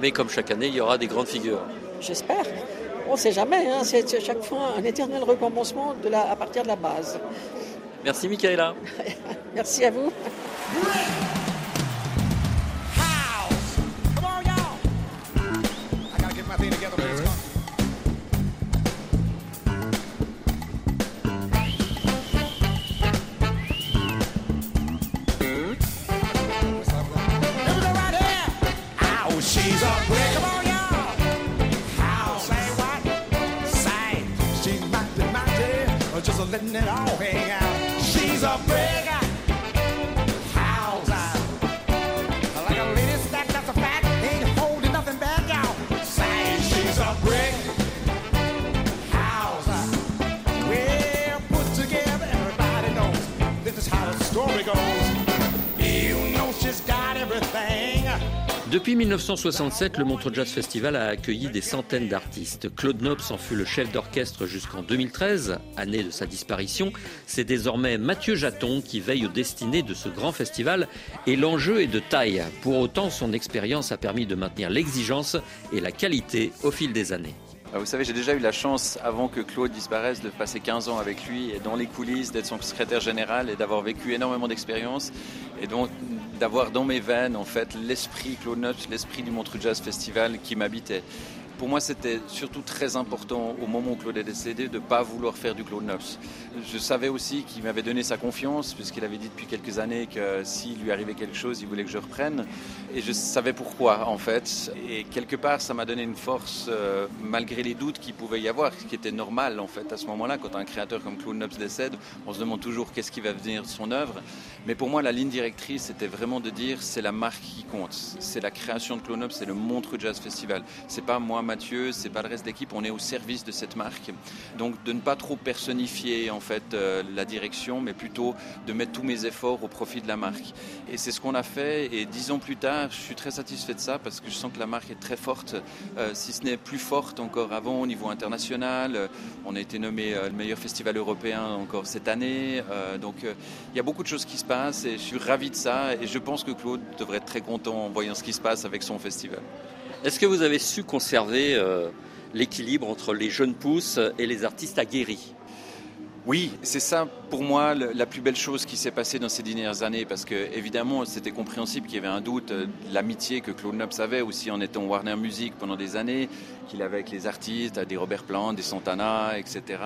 Mais comme chaque année, il y aura des grandes figures. J'espère. On ne sait jamais, hein, c'est c'est chaque fois un éternel recommencement de la, à partir de la base. Merci Michaela. Merci à vous. 1967, le Montreux Jazz Festival a accueilli des centaines d'artistes. Claude Nobs en fut le chef d'orchestre jusqu'en 2013, année de sa disparition. C'est désormais Mathieu Jaton qui veille aux destinées de ce grand festival et l'enjeu est de taille. Pour autant, son expérience a permis de maintenir l'exigence et la qualité au fil des années. Ah, Vous savez, j'ai déjà eu la chance, avant que Claude disparaisse, de passer 15 ans avec lui et dans les coulisses, d'être son secrétaire général et d'avoir vécu énormément d'expériences et donc d'avoir dans mes veines en fait l'esprit Claude Nobs, l'esprit du Montreux Jazz Festival qui m'habitait. Pour moi, c'était surtout très important au moment où Claude est décédé de ne pas vouloir faire du Claude Nobs. Je savais aussi qu'il m'avait donné sa confiance, puisqu'il avait dit depuis quelques années que s'il lui arrivait quelque chose, il voulait que je reprenne. Et je savais pourquoi, en fait. Et quelque part, ça m'a donné une force, euh, malgré les doutes qu'il pouvait y avoir, ce qui était normal, en fait, à ce moment-là. Quand un créateur comme Claude Nobs décède, on se demande toujours qu'est-ce qui va venir de son œuvre. Mais pour moi, la ligne directrice, c'était vraiment de dire c'est la marque qui compte. C'est la création de Claude Nobs, c'est le Montreux Jazz Festival. C'est pas moi, Mathieu, c'est pas le reste de l'équipe, on est au service de cette marque. Donc de ne pas trop personnifier en fait euh, la direction, mais plutôt de mettre tous mes efforts au profit de la marque. Et c'est ce qu'on a fait. Et dix ans plus tard, je suis très satisfait de ça parce que je sens que la marque est très forte, euh, si ce n'est plus forte encore avant au niveau international. Euh, On a été nommé le meilleur festival européen encore cette année. Donc il y a beaucoup de choses qui se passent et je suis ravi de ça. Et je pense que Claude devrait être très content en voyant ce qui se passe avec son festival. Est-ce que vous avez su conserver euh, l'équilibre entre les jeunes pousses et les artistes aguerris? Oui, c'est ça pour moi la plus belle chose qui s'est passée dans ces dernières années parce que évidemment c'était compréhensible qu'il y avait un doute, euh, l'amitié que Claude Nobs avait aussi en étant Warner Music pendant des années, qu'il avait avec les artistes, des Robert Plant, des Santana, etc.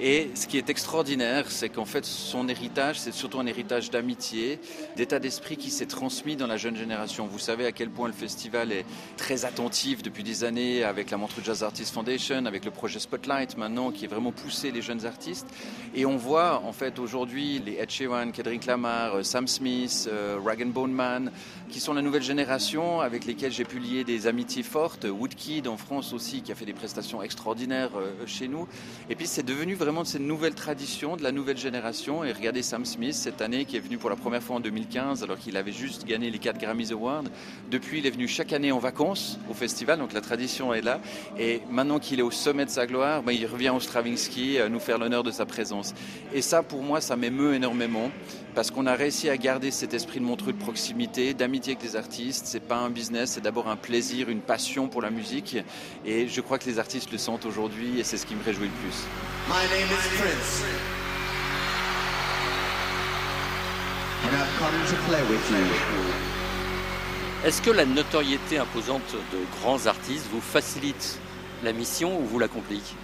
Et ce qui est extraordinaire, c'est qu'en fait, son héritage, c'est surtout un héritage d'amitié, d'état d'esprit qui s'est transmis dans la jeune génération. Vous savez à quel point le festival est très attentif depuis des années avec la Montreux Jazz Artist Foundation, avec le projet Spotlight maintenant, qui est vraiment poussé les jeunes artistes. Et on voit en fait aujourd'hui les Ed Sheeran, Kendrick Lamar, euh, Sam Smith, euh, Rag Bone Man, qui sont la nouvelle génération avec lesquels j'ai pu lier des amitiés fortes. Woodkid en France aussi, qui a fait des prestations extraordinaires euh, chez nous. Et puis c'est devenu vraiment cette nouvelle tradition de la nouvelle génération. Et regardez Sam Smith cette année, qui est venu pour la première fois en 2015, alors qu'il avait juste gagné les 4 Grammys Awards. Depuis, il est venu chaque année en vacances au festival, donc la tradition est là. Et maintenant qu'il est au sommet de sa gloire, ben, il revient au Stravinsky à nous faire l'honneur de sa présence. Et ça, pour moi, ça m'émeut énormément parce qu'on a réussi à garder cet esprit de Montreux de proximité, d'amitié métier que des artistes, c'est pas un business, c'est d'abord un plaisir, une passion pour la musique. Et je crois que les artistes le sentent aujourd'hui et c'est ce qui me réjouit le plus. Est-ce que la notoriété imposante de grands artistes vous facilite la mission ou vous la complique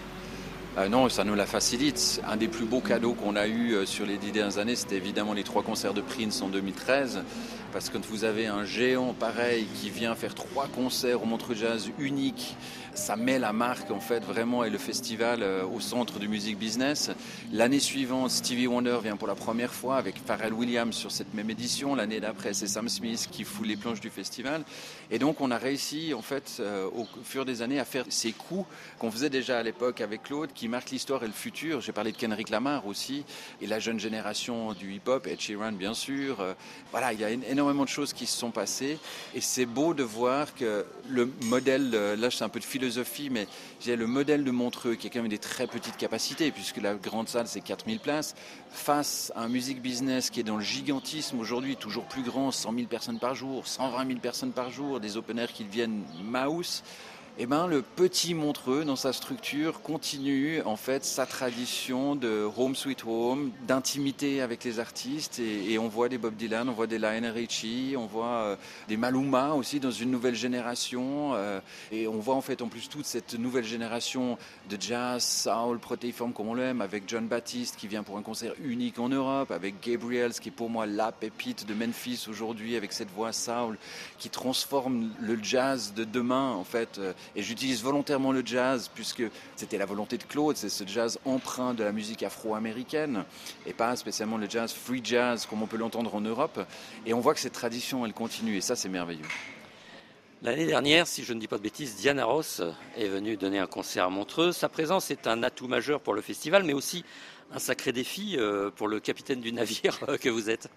euh, non, ça nous la facilite. Un des plus beaux cadeaux qu'on a eu euh, sur les dix dernières années, c'était évidemment les trois concerts de Prince en 2013. Parce que quand vous avez un géant pareil qui vient faire trois concerts au Montreux Jazz unique, ça met la marque en fait vraiment et le festival euh, au centre du music business. L'année suivante, Stevie Wonder vient pour la première fois avec Pharrell Williams sur cette même édition. L'année d'après, c'est Sam Smith qui fout les planches du festival. Et donc on a réussi en fait euh, au fur des années à faire ces coups qu'on faisait déjà à l'époque avec Claude, qui marquent l'histoire et le futur. J'ai parlé de Kendrick Lamar aussi et la jeune génération du hip-hop, Ed Sheeran bien sûr. Euh, voilà, il y a éno- énormément de choses qui se sont passées et c'est beau de voir que le modèle, là c'est un peu de philosophie, mais j'ai le modèle de Montreux qui a quand même des très petites capacités puisque la grande salle c'est 4000 places face à un music business qui est dans le gigantisme aujourd'hui, toujours plus grand, 100 000 personnes par jour, 120 000 personnes par jour, des open air qui deviennent mouse. Eh ben, le petit Montreux, dans sa structure, continue en fait sa tradition de home sweet home, d'intimité avec les artistes. Et, on voit des Bob Dylan, on voit des Lionel Richie, on voit euh, des Maluma aussi dans une nouvelle génération. euh, et on voit en fait en plus toute cette nouvelle génération de jazz, soul, protéiforme comme on l'aime, avec John Baptiste qui vient pour un concert unique en Europe, avec Gabriels qui est pour moi la pépite de Memphis aujourd'hui, avec cette voix soul qui transforme le jazz de demain en fait. Euh, Et j'utilise volontairement le jazz puisque c'était la volonté de Claude, c'est ce jazz empreint de la musique afro-américaine et pas spécialement le jazz free jazz comme on peut l'entendre en Europe. Et on voit que cette tradition, elle continue et ça, c'est merveilleux. L'année dernière, si je ne dis pas de bêtises, Diana Ross est venue donner un concert à Montreux. Sa présence est un atout majeur pour le festival, mais aussi un sacré défi euh, pour le capitaine du navire que vous êtes.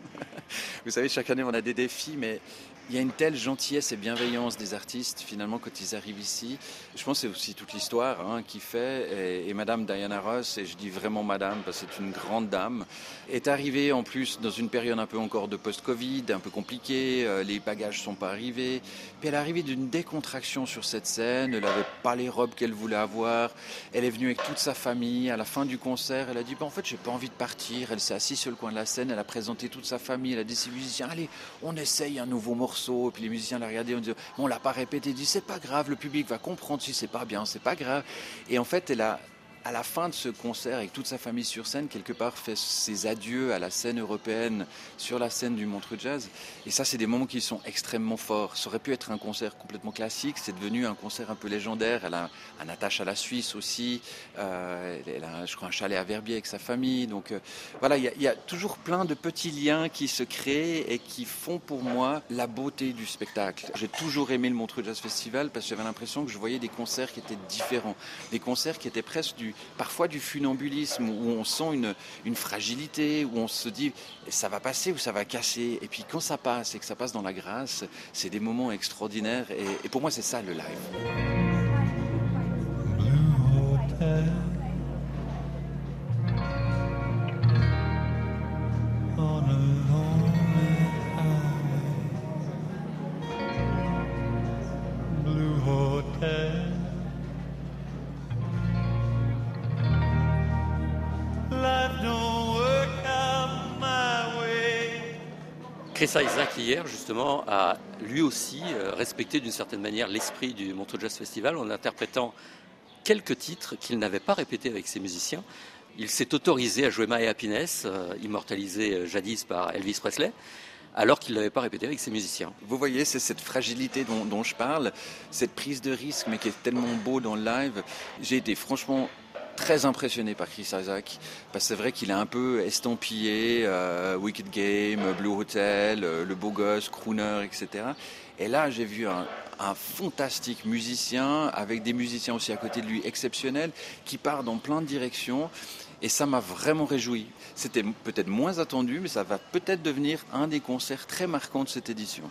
Vous savez, chaque année, on a des défis, mais il y a une telle gentillesse et bienveillance des artistes, finalement, quand ils arrivent ici. Je pense que c'est aussi toute l'histoire hein, qui fait. Et, et Madame Diana Ross, et je dis vraiment Madame parce que c'est une grande dame, est arrivée en plus dans une période un peu encore de post-Covid, un peu compliquée. euh, les bagages sont pas arrivés. Puis elle est arrivée d'une décontraction sur cette scène. Elle n'avait pas les robes qu'elle voulait avoir. Elle est venue avec toute sa famille. À la fin du concert, elle a dit bah, En fait, j'ai pas envie de partir. Elle s'est assise sur le coin de la scène. Elle a présenté toute sa famille. Elle a dit ses musiciens Allez, on essaye un nouveau morceau. Et puis les musiciens la regardaient. On dit Bon, on l'a pas répété. Dit C'est pas grave. Le public va comprendre si c'est pas bien. C'est pas grave. Et en fait, elle a à la fin de ce concert, avec toute sa famille sur scène, quelque part fait ses adieux à la scène européenne, sur la scène du Montreux Jazz. Et ça, c'est des moments qui sont extrêmement forts. Ça aurait pu être un concert complètement classique, c'est devenu un concert un peu légendaire. Elle a un attache à la Suisse aussi. Euh, elle a, je crois, un chalet à Verbier avec sa famille. Donc euh, voilà, il y, a- il y a toujours plein de petits liens qui se créent et qui font pour moi la beauté du spectacle. J'ai toujours aimé le Montreux Jazz Festival parce que j'avais l'impression que je voyais des concerts qui étaient différents, des concerts qui étaient presque du, parfois du funambulisme où on sent une, fragilité, où on se dit ça va passer ou ça va casser. Et puis quand ça passe et que ça passe dans la grâce, c'est des moments extraordinaires. Et, et pour moi, c'est ça le live. Chris Isaac, hier, justement, a lui aussi euh, respecté d'une certaine manière l'esprit du Montreux Jazz Festival en interprétant quelques titres qu'il n'avait pas répétés avec ses musiciens. Il s'est autorisé à jouer My Happiness, euh, immortalisé euh, jadis par Elvis Presley, alors qu'il ne l'avait pas répété avec ses musiciens. Vous voyez, c'est cette fragilité dont, dont je parle, cette prise de risque, mais qui est tellement beau dans le live. J'ai été franchement très impressionné par Chris Isaac, parce que c'est vrai qu'il est un peu estampillé, euh, Wicked Game, Blue Hotel, euh, le beau gosse, crooner, etc. Et là, j'ai vu un, un fantastique musicien, avec des musiciens aussi à côté de lui exceptionnels, qui part dans plein de directions. Et ça m'a vraiment réjoui. C'était peut-être moins attendu, mais ça va peut-être devenir un des concerts très marquants de cette édition.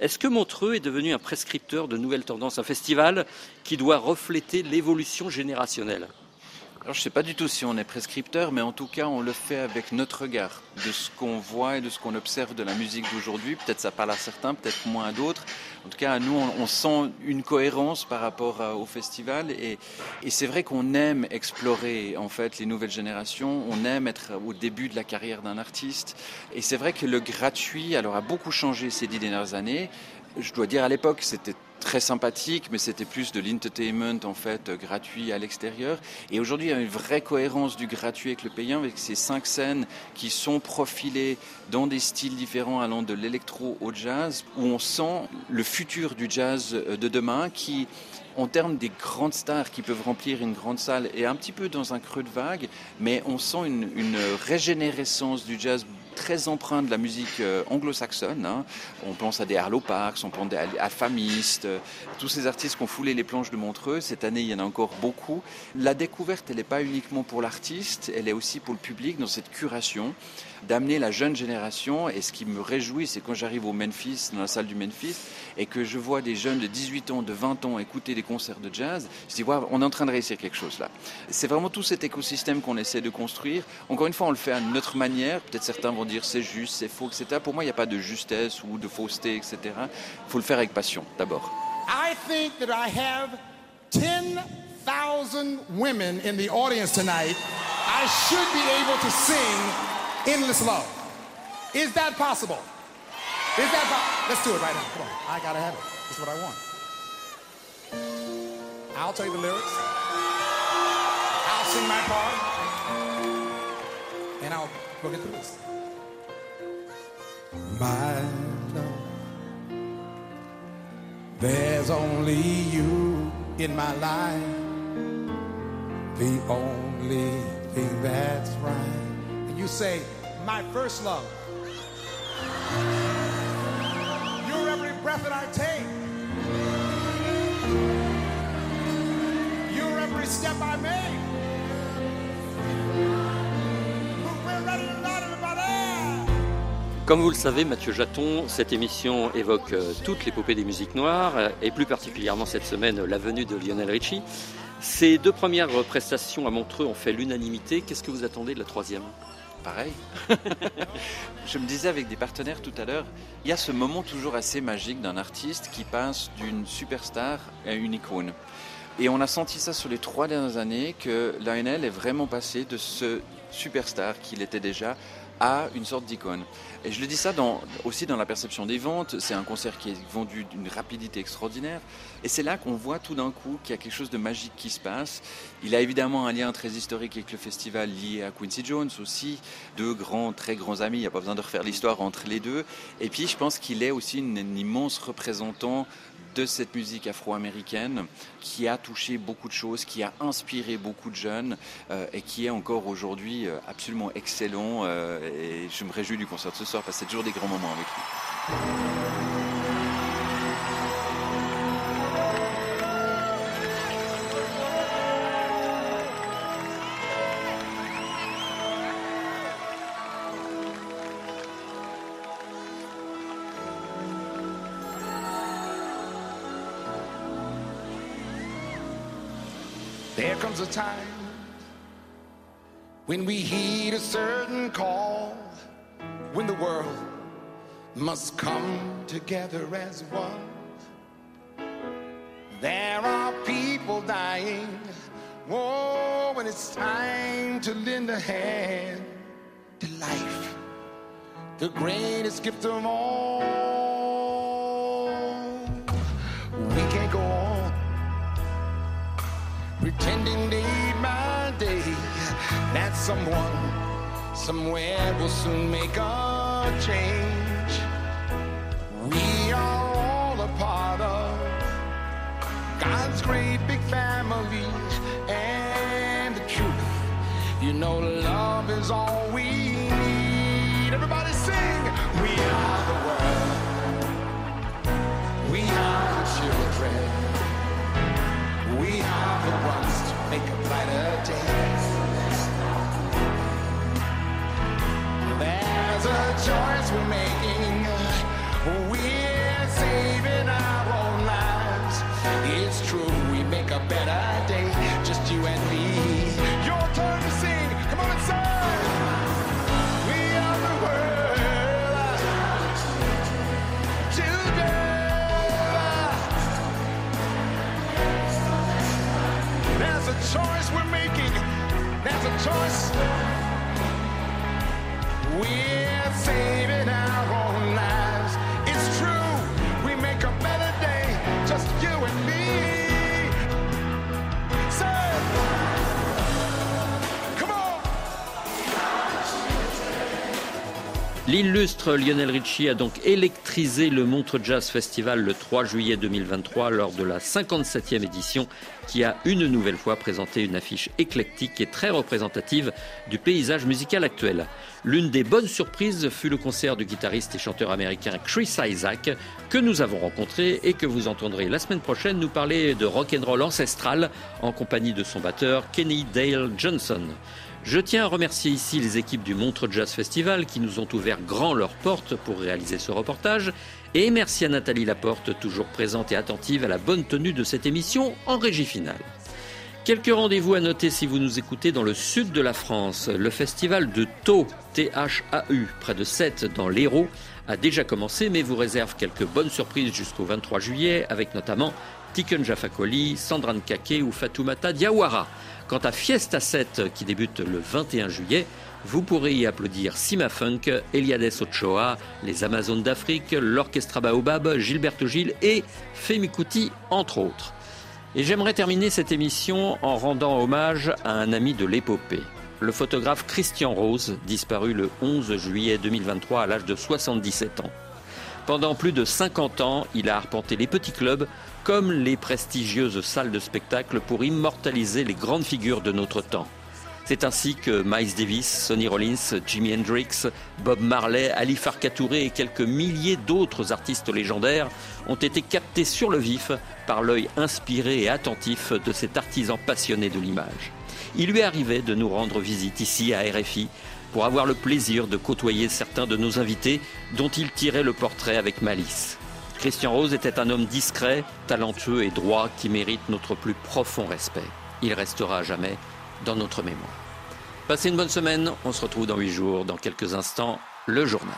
Est-ce que Montreux est devenu un prescripteur de nouvelles tendances, un festival qui doit refléter l'évolution générationnelle? Alors, je ne sais pas du tout si on est prescripteur, mais en tout cas, on le fait avec notre regard de ce qu'on voit et de ce qu'on observe de la musique d'aujourd'hui. Peut-être ça parle à certains, peut-être moins à d'autres. En tout cas, à nous, on, sent une cohérence par rapport à- au festival. Et, et c'est vrai qu'on aime explorer en fait les nouvelles générations. On aime être au début de la carrière d'un artiste. Et c'est vrai que le gratuit, alors, a beaucoup changé ces dix dernières années. Je dois dire, à l'époque, c'était très sympathique, mais c'était plus de l'entertainment en fait euh, gratuit à l'extérieur. Et aujourd'hui, il y a une vraie cohérence du gratuit avec le payant, avec ces cinq scènes qui sont profilées dans des styles différents, allant de l'électro au jazz, où on sent le futur du jazz euh, de demain, qui en termes des grandes stars qui peuvent remplir une grande salle est un petit peu dans un creux de vague, mais on sent une, une régénérescence du jazz très empreinte de la musique euh, anglo-saxonne. hein. On pense à des Harlow Parks, on pense à des Alpha Mist, euh, tous ces artistes qui ont foulé les planches de Montreux. Cette année, il y en a encore beaucoup. La découverte, elle n'est pas uniquement pour l'artiste, elle est aussi pour le public dans cette curation d'amener la jeune génération. Et ce qui me réjouit, c'est quand j'arrive au Memphis, dans la salle du Memphis, et que je vois des jeunes de 18 ans, de 20 ans écouter des concerts de jazz, je dis, Waouh, on est en train de réussir quelque chose là. C'est vraiment tout cet écosystème qu'on essaie de construire. Encore une fois, on le fait à notre manière. Peut-être certains vont dire c'est juste, c'est faux, etc. Pour moi, il n'y a pas de justesse ou de fausseté, etc. Il faut le faire avec passion, d'abord. I think that I have 10,000 women in the audience tonight. I should be able to sing Endless Love. Is that possible? Is that Let's do it right now. Come on. I gotta have it. That's what I want. I'll tell you the lyrics. I'll sing my part. And I'll we'll get through this. My love. There's only you in my life, the only thing that's right. You say, my first love. You're every breath that I take. You're every step I make. Comme vous le savez, Mathieu Jaton, cette émission évoque euh, toute l'épopée des musiques noires euh, et plus particulièrement cette semaine la venue de Lionel Richie. Ces deux premières prestations à Montreux ont fait l'unanimité. Qu'est-ce que vous attendez de la troisième? Pareil. Je me disais avec des partenaires tout à l'heure, il y a ce moment toujours assez magique d'un artiste qui passe d'une superstar à une icône. Et on a senti ça sur les trois dernières années que Lionel est vraiment passé de ce superstar qu'il était déjà à une sorte d'icône. Et je le dis ça aussi dans la perception des ventes. C'est un concert qui est vendu d'une rapidité extraordinaire. Et c'est là qu'on voit tout d'un coup qu'il y a quelque chose de magique qui se passe. Il a évidemment un lien très historique avec le festival lié à Quincy Jones aussi. Deux grands, très grands amis. Il n'y a pas besoin de refaire l'histoire entre les deux. Et puis je pense qu'il est aussi un immense représentant de cette musique afro-américaine qui a touché beaucoup de choses, qui a inspiré beaucoup de jeunes euh, et qui est encore aujourd'hui euh, absolument excellent. euh, et je me réjouis du concert de ce soir parce que c'est toujours des grands moments avec lui. When we heed a certain call, when the world must come together as one. There are people dying. Oh, when it's time to lend a hand to life, the greatest gift of all. We can't go on pretending someone somewhere will soon make a change. We are all a part of God's great big family, and the truth, you know, love is all we need. Everybody sing, we are the world, we are the children. We are the ones to make a brighter day. choice we're making. We're saving our own lives. It's true, we make a better day, just you and me. Your turn to sing. Come on sing. We are the world. together. There's a choice we're making. There's a choice. fail. L'illustre Lionel Richie a donc électrisé le Montre Jazz Festival le 3 juillet 2023 lors de la 57e édition qui a une nouvelle fois présenté une affiche éclectique et très représentative du paysage musical actuel. L'une des bonnes surprises fut le concert du guitariste et chanteur américain Chris Isaac que nous avons rencontré et que vous entendrez la semaine prochaine nous parler de rock and roll ancestral en compagnie de son batteur Kenny Dale Johnson. Je tiens à remercier ici les équipes du Montre Jazz Festival qui nous ont ouvert grand leurs portes pour réaliser ce reportage. Et merci à Nathalie Laporte, toujours présente et attentive à la bonne tenue de cette émission en régie finale. Quelques rendez-vous à noter si vous nous écoutez dans le sud de la France. Le festival de Thau, T-H-A-U, près de Sète, dans l'Hérault, a déjà commencé, mais vous réserve quelques bonnes surprises jusqu'au 23 juillet, avec notamment Tiken Jafakoli, Sandran Kake ou Fatoumata Diawara. Quant à Fiesta 7 qui débute le 21 juillet, vous pourrez y applaudir Sima Funk, Eliades Ochoa, les Amazones d'Afrique, l'Orchestra Baobab, Gilberto Gil et Femi Kuti, entre autres. Et j'aimerais terminer cette émission en rendant hommage à un ami de l'épopée, le photographe Christian Rose, disparu le 11 juillet 2023 à l'âge de 77 ans. Pendant plus de 50 ans, il a arpenté les petits clubs comme les prestigieuses salles de spectacle pour immortaliser les grandes figures de notre temps. C'est ainsi que Miles Davis, Sonny Rollins, Jimi Hendrix, Bob Marley, Ali Farka Touré et quelques milliers d'autres artistes légendaires ont été captés sur le vif par l'œil inspiré et attentif de cet artisan passionné de l'image. Il lui arrivait de nous rendre visite ici à RFI pour avoir le plaisir de côtoyer certains de nos invités dont il tirait le portrait avec malice. Christian Rose était un homme discret, talentueux et droit qui mérite notre plus profond respect. Il restera à jamais dans notre mémoire. Passez une bonne semaine, on se retrouve dans huit jours, dans quelques instants, le journal.